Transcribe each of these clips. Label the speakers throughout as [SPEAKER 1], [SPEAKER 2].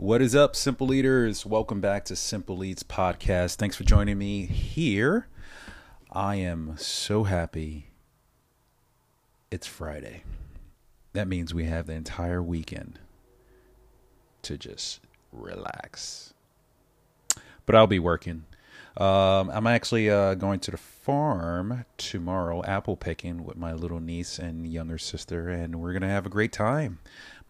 [SPEAKER 1] What is up, Simple Eaters? Welcome back to Simple Eats Podcast. Thanks for joining me here. I am so happy it's Friday. That means we have the entire weekend to just relax. But I'll be working. Um, I'm actually uh, going to the farm tomorrow, apple picking with my little niece and younger sister, and we're going to have a great time.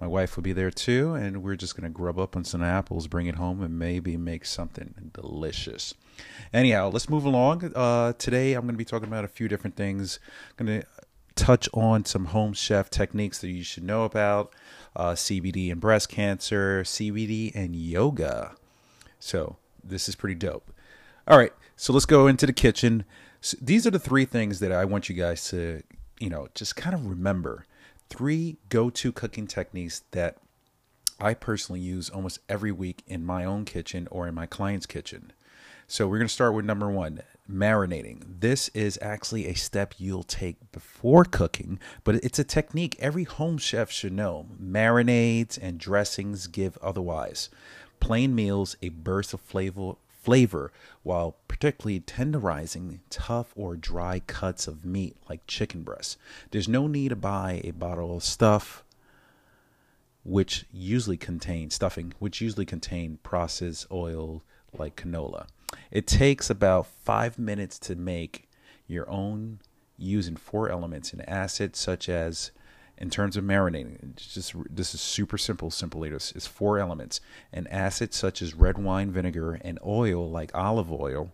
[SPEAKER 1] My wife will be there too, and we're just to grub up on some apples, bring it home, and maybe make something delicious. Anyhow, let's move along. Uh, today, I'm to be talking about a few different things. I'm to touch on some home chef techniques that you should know about uh, CBD and breast cancer, CBD and yoga. So, this is pretty dope. All right, so let's go into the kitchen. So these are the three things that I want you guys to, you know, just kind of remember three go to cooking techniques that I personally use almost every week in my own kitchen or in my client's kitchen. So we're going to start with number one marinating. This is actually a step you'll take before cooking, but it's a technique every home chef should know. Marinades and dressings give otherwise. Plain meals a burst of flavor flavor while particularly tenderizing tough or dry cuts of meat like chicken breast. There's no need to buy a bottle of stuff which usually contain stuffing, which usually contain processed oil like canola. It takes about five minutes to make your own using four elements in acid such as in terms of marinating, it's just this is super simple. Simple Eaters is four elements: an acid such as red wine vinegar, an oil like olive oil,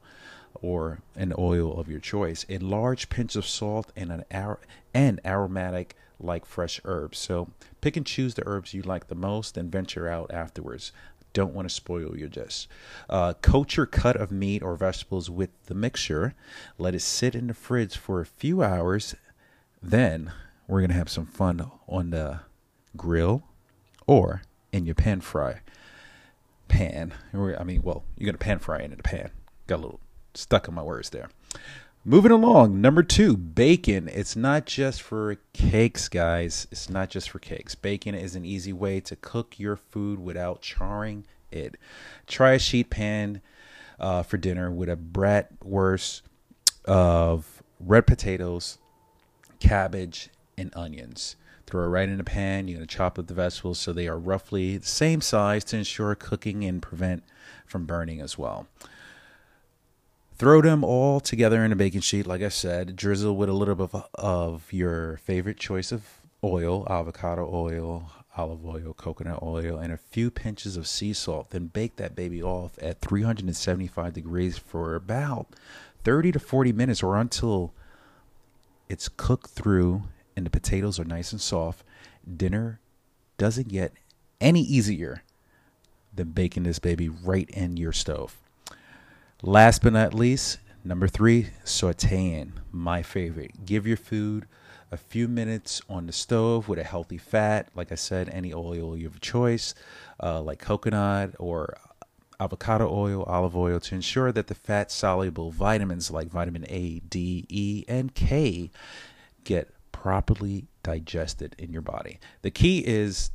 [SPEAKER 1] or an oil of your choice, a large pinch of salt, and an ar- and aromatic like fresh herbs. So pick and choose the herbs you like the most, and venture out afterwards. Don't want to spoil your dish. Uh, coat your cut of meat or vegetables with the mixture. Let it sit in the fridge for a few hours. Then we're going to have some fun on the grill or in your pan fry pan. I mean, well, you're going to pan fry into the pan. Got a little stuck in my words there. Moving along, number two, bacon. It's not just for cakes, guys. It's not just for cakes. Bacon is an easy way to cook your food without charring it. Try a sheet pan uh, for dinner with a bratwurst of red potatoes, cabbage, and onions. Throw it right in the pan. You're going to chop up the vegetables so they are roughly the same size to ensure cooking and prevent from burning as well. Throw them all together in a baking sheet, like I said. Drizzle with a little bit of, of your favorite choice of oil avocado oil, olive oil, coconut oil, and a few pinches of sea salt. Then bake that baby off at 375 degrees for about 30 to 40 minutes or until it's cooked through and the potatoes are nice and soft, dinner doesn't get any easier than baking this baby right in your stove. Last but not least, number three, sauteing. My favorite. Give your food a few minutes on the stove with a healthy fat. Like I said, any oil you have a choice, uh, like coconut or avocado oil, olive oil, to ensure that the fat soluble vitamins like vitamin A, D, E, and K get properly digested in your body. The key is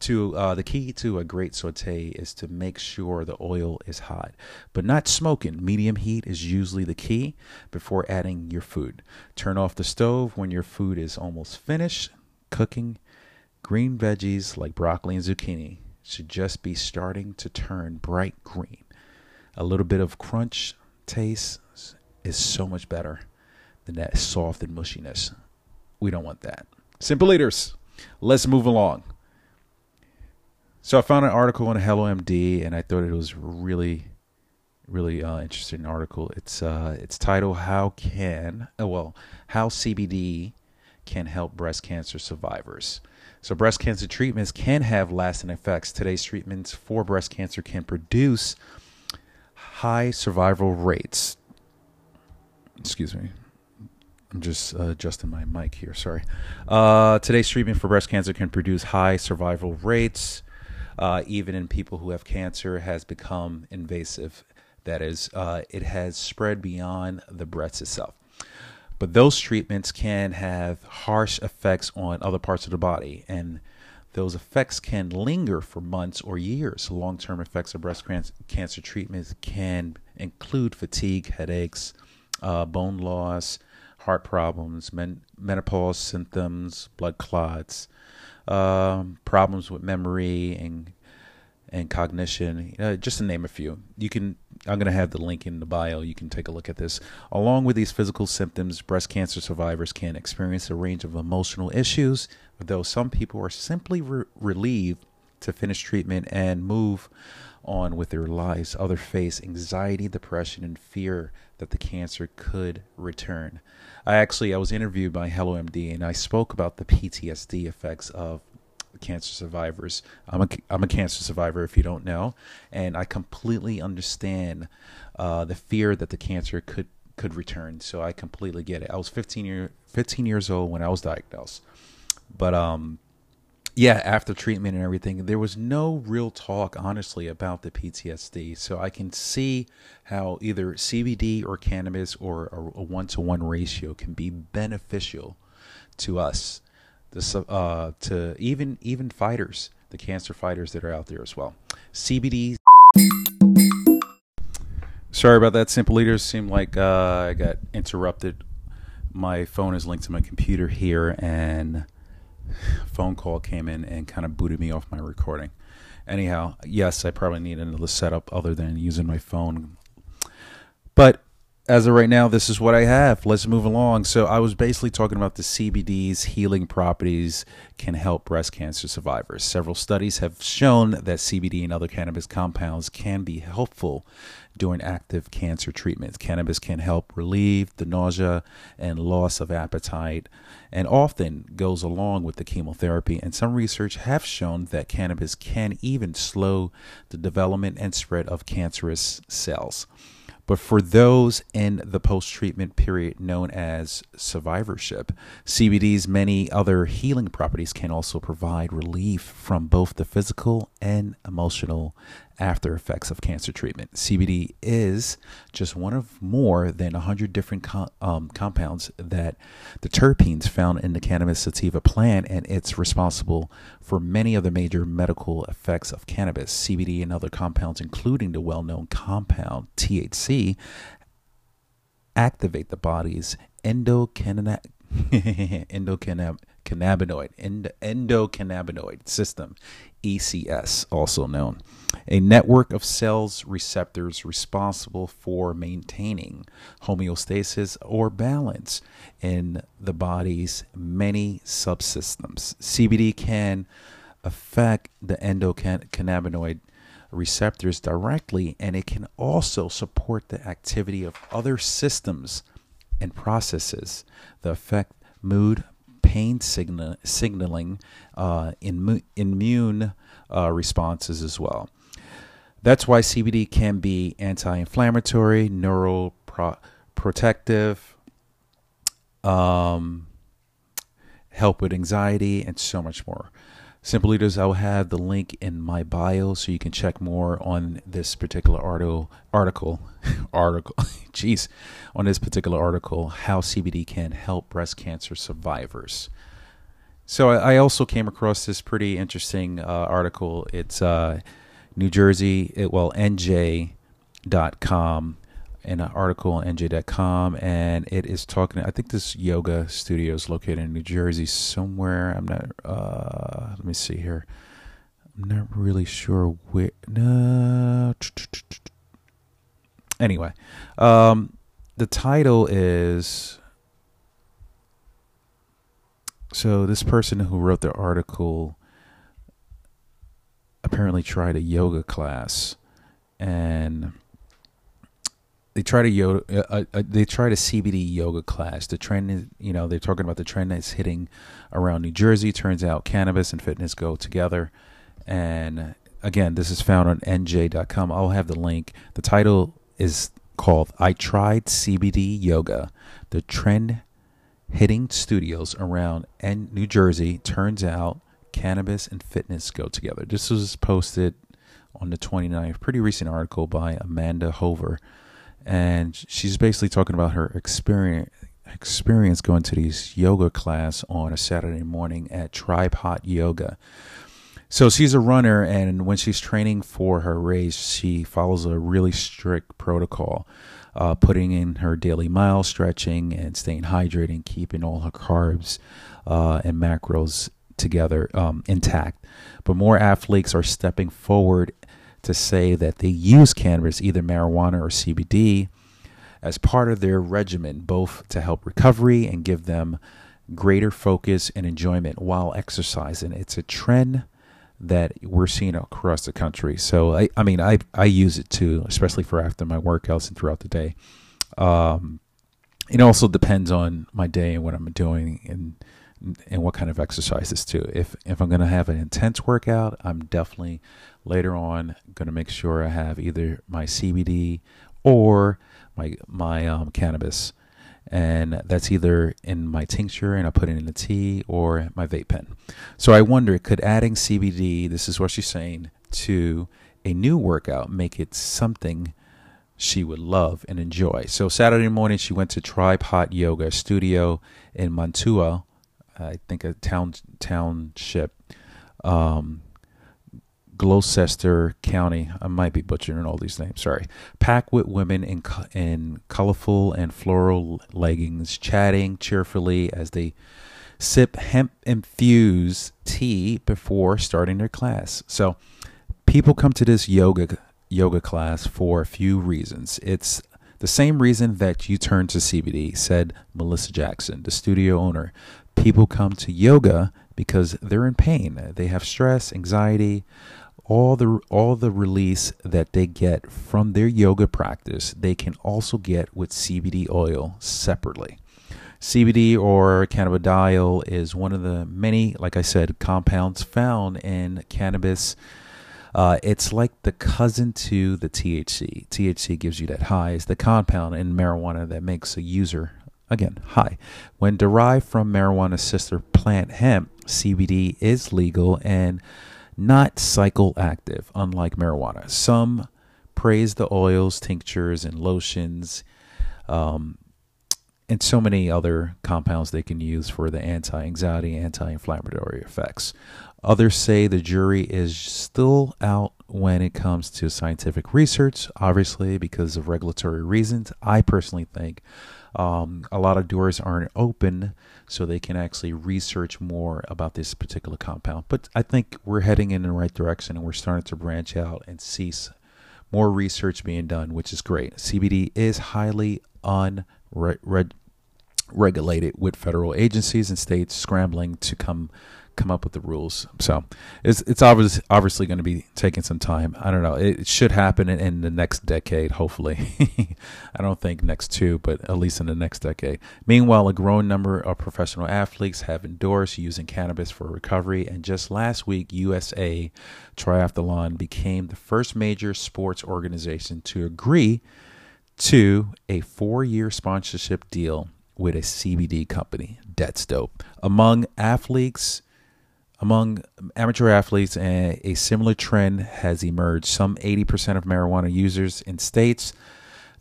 [SPEAKER 1] to uh, the key to a great saute is to make sure the oil is hot, but not smoking. Medium heat is usually the key before adding your food. Turn off the stove when your food is almost finished cooking. Green veggies like broccoli and zucchini should just be starting to turn bright green. A little bit of crunch taste is so much better than that soft and mushiness. We don't want that. Simple Eaters, let's move along. So I found an article on Hello MD, and I thought it was really, really uh, interesting article. It's uh, it's titled "How Can oh, well How CBD Can Help Breast Cancer Survivors." So breast cancer treatments can have lasting effects. Today's treatments for breast cancer can produce high survival rates. Excuse me. I'm just uh, adjusting my mic here. Sorry. Uh, today's treatment for breast cancer can produce high survival rates, uh, even in people who have cancer. Has become invasive. That is, uh, it has spread beyond the breast itself. But those treatments can have harsh effects on other parts of the body, and those effects can linger for months or years. Long term effects of breast cancer treatments can include fatigue, headaches, uh, bone loss, heart problems, men- menopause symptoms, blood clots, um, problems with memory and and cognition, just to name a few. You can I'm going to have the link in the bio. You can take a look at this. Along with these physical symptoms, breast cancer survivors can experience a range of emotional issues, though some people are simply re- relieved to finish treatment and move on with their lives. Others face anxiety, depression, and fear that the cancer could return. I actually I was interviewed by Hello MD and I spoke about the PTSD effects of cancer survivors. I'm a I'm a cancer survivor if you don't know, and I completely understand uh, the fear that the cancer could could return. So I completely get it. I was 15 year 15 years old when I was diagnosed, but um yeah, after treatment and everything, there was no real talk, honestly, about the PTSD. So I can see how either CBD or cannabis or a one to one ratio can be beneficial to us, the, uh, to even even fighters, the cancer fighters that are out there as well. CBD. Sorry about that, Simple Eaters. Seemed like uh, I got interrupted. My phone is linked to my computer here, and phone call came in and kind of booted me off my recording. Anyhow, yes, I probably need another setup other than using my phone. But as of right now, this is what I have. Let's move along. So, I was basically talking about the CBD's healing properties can help breast cancer survivors. Several studies have shown that CBD and other cannabis compounds can be helpful during active cancer treatments. Cannabis can help relieve the nausea and loss of appetite and often goes along with the chemotherapy. And some research have shown that cannabis can even slow the development and spread of cancerous cells. But for those in the post treatment period known as survivorship, CBD's many other healing properties can also provide relief from both the physical and emotional after effects of cancer treatment. CBD is just one of more than 100 different com- um, compounds that the terpenes found in the cannabis sativa plant, and it's responsible for many of the major medical effects of cannabis. CBD and other compounds, including the well known compound THC, activate the body's endocannabinoid endocannabinoid endocannabinoid system ECS also known a network of cells receptors responsible for maintaining homeostasis or balance in the body's many subsystems. CBD can affect the endocannabinoid receptors directly, and it can also support the activity of other systems and processes that affect mood, pain signal, signaling, uh, immune uh, responses as well. That's why CBD can be anti inflammatory, neural protective, um, help with anxiety, and so much more. Simple Eaters, I will have the link in my bio so you can check more on this particular article. Article, article, jeez, on this particular article, how CBD can help breast cancer survivors. So I, I also came across this pretty interesting uh, article. It's uh, New Jersey, it, well, NJ.com, an article on NJ.com, and it is talking. I think this yoga studio is located in New Jersey somewhere. I'm not. Uh, let me see here. I'm not really sure where. No. Anyway, um, the title is. So this person who wrote the article apparently tried a yoga class and they tried a yoga uh, uh, uh they tried a CBD yoga class. The trend is you know they're talking about the trend that's hitting around New Jersey. Turns out cannabis and fitness go together. And again this is found on nj.com I'll have the link. The title is called I tried CBD yoga. The trend hitting studios around New Jersey. Turns out cannabis and fitness go together. This was posted on the 29th, pretty recent article by Amanda Hoover. And she's basically talking about her experience experience going to these yoga class on a Saturday morning at Tripod Yoga. So she's a runner, and when she's training for her race, she follows a really strict protocol, uh, putting in her daily mile, stretching, and staying hydrated, and keeping all her carbs uh, and macros together um, intact. But more athletes are stepping forward to say that they use cannabis, either marijuana or CBD, as part of their regimen, both to help recovery and give them greater focus and enjoyment while exercising. It's a trend that we're seeing across the country. So I, I mean, I, I use it too, especially for after my workouts and throughout the day. Um, it also depends on my day and what I'm doing and and what kind of exercises too. If if I'm going to have an intense workout, I'm definitely later on going to make sure I have either my CBD or my my um, cannabis, and that's either in my tincture and I put it in a tea or my vape pen. So I wonder, could adding CBD, this is what she's saying, to a new workout make it something she would love and enjoy. So Saturday morning, she went to Tripod Yoga Studio in Mantua, I think a town township. Um, Gloucester County. I might be butchering all these names. Sorry. Packed with women in in colorful and floral leggings, chatting cheerfully as they sip hemp infused tea before starting their class. So, people come to this yoga yoga class for a few reasons. It's the same reason that you turn to CBD, said Melissa Jackson, the studio owner. People come to yoga because they're in pain. They have stress, anxiety, all the all the release that they get from their yoga practice, they can also get with CBD oil separately. CBD or cannabidiol is one of the many, like I said, compounds found in cannabis. Uh, it's like the cousin to the THC. THC gives you that high. It's the compound in marijuana that makes a user, again, high. When derived from marijuana's sister plant hemp, CBD is legal and not psychoactive, unlike marijuana. Some praise the oils, tinctures, and lotions, um, and so many other compounds they can use for the anti anxiety, anti inflammatory effects. Others say the jury is still out when it comes to scientific research, obviously, because of regulatory reasons. I personally think um, a lot of doors aren't open so they can actually research more about this particular compound. But I think we're heading in the right direction and we're starting to branch out and see more research being done, which is great. CBD is highly unregulated with federal agencies and states scrambling to come come up with the rules. So it's it's obviously obviously going to be taking some time. I don't know. It, should happen in, in, the next decade, hopefully. I don't think next two, but at least in the next decade. Meanwhile, a growing number of professional athletes have endorsed using cannabis for recovery, and just last week, USA Triathlon became the first major sports organization to agree to a four-year sponsorship deal with a CBD company. That's dope. Among athletes among amateur athletes, a, a similar trend has emerged. Some 80% of marijuana users in states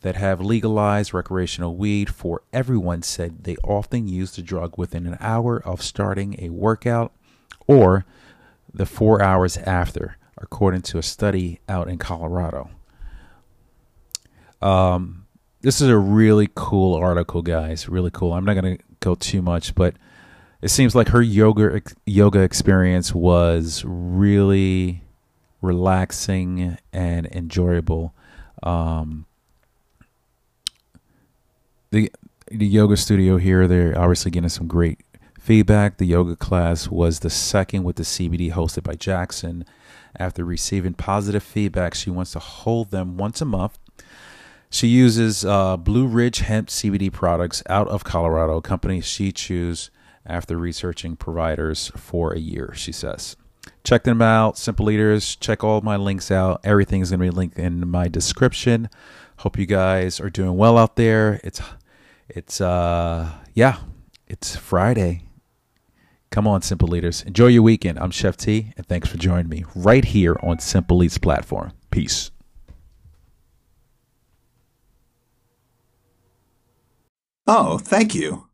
[SPEAKER 1] that have legalized recreational weed for everyone said they often use the drug within an hour of starting a workout or the four hours after, according to a study out in Colorado. Um, this is a really cool article, guys. Really cool. I'm not going to go too much, but it seems like her yoga yoga experience was really relaxing and enjoyable. Um, the the yoga studio here, they're obviously getting some great feedback. The yoga class was the second with the CBD hosted by Jackson. After receiving positive feedback, she wants to hold them once a month. She uses uh, Blue Ridge hemp CBD products out of Colorado, a company she chooses after researching providers for a year, she says. Check them out, Simple Eaters. Check all my links out. Everything is going to be linked in my description. Hope you guys are doing well out there. It's, it's, uh, yeah, it's Friday. Come on, Simple Eaters. Enjoy your weekend. I'm Chef T, and thanks for joining me right here on Simple Eats platform. Peace.
[SPEAKER 2] Oh, thank you.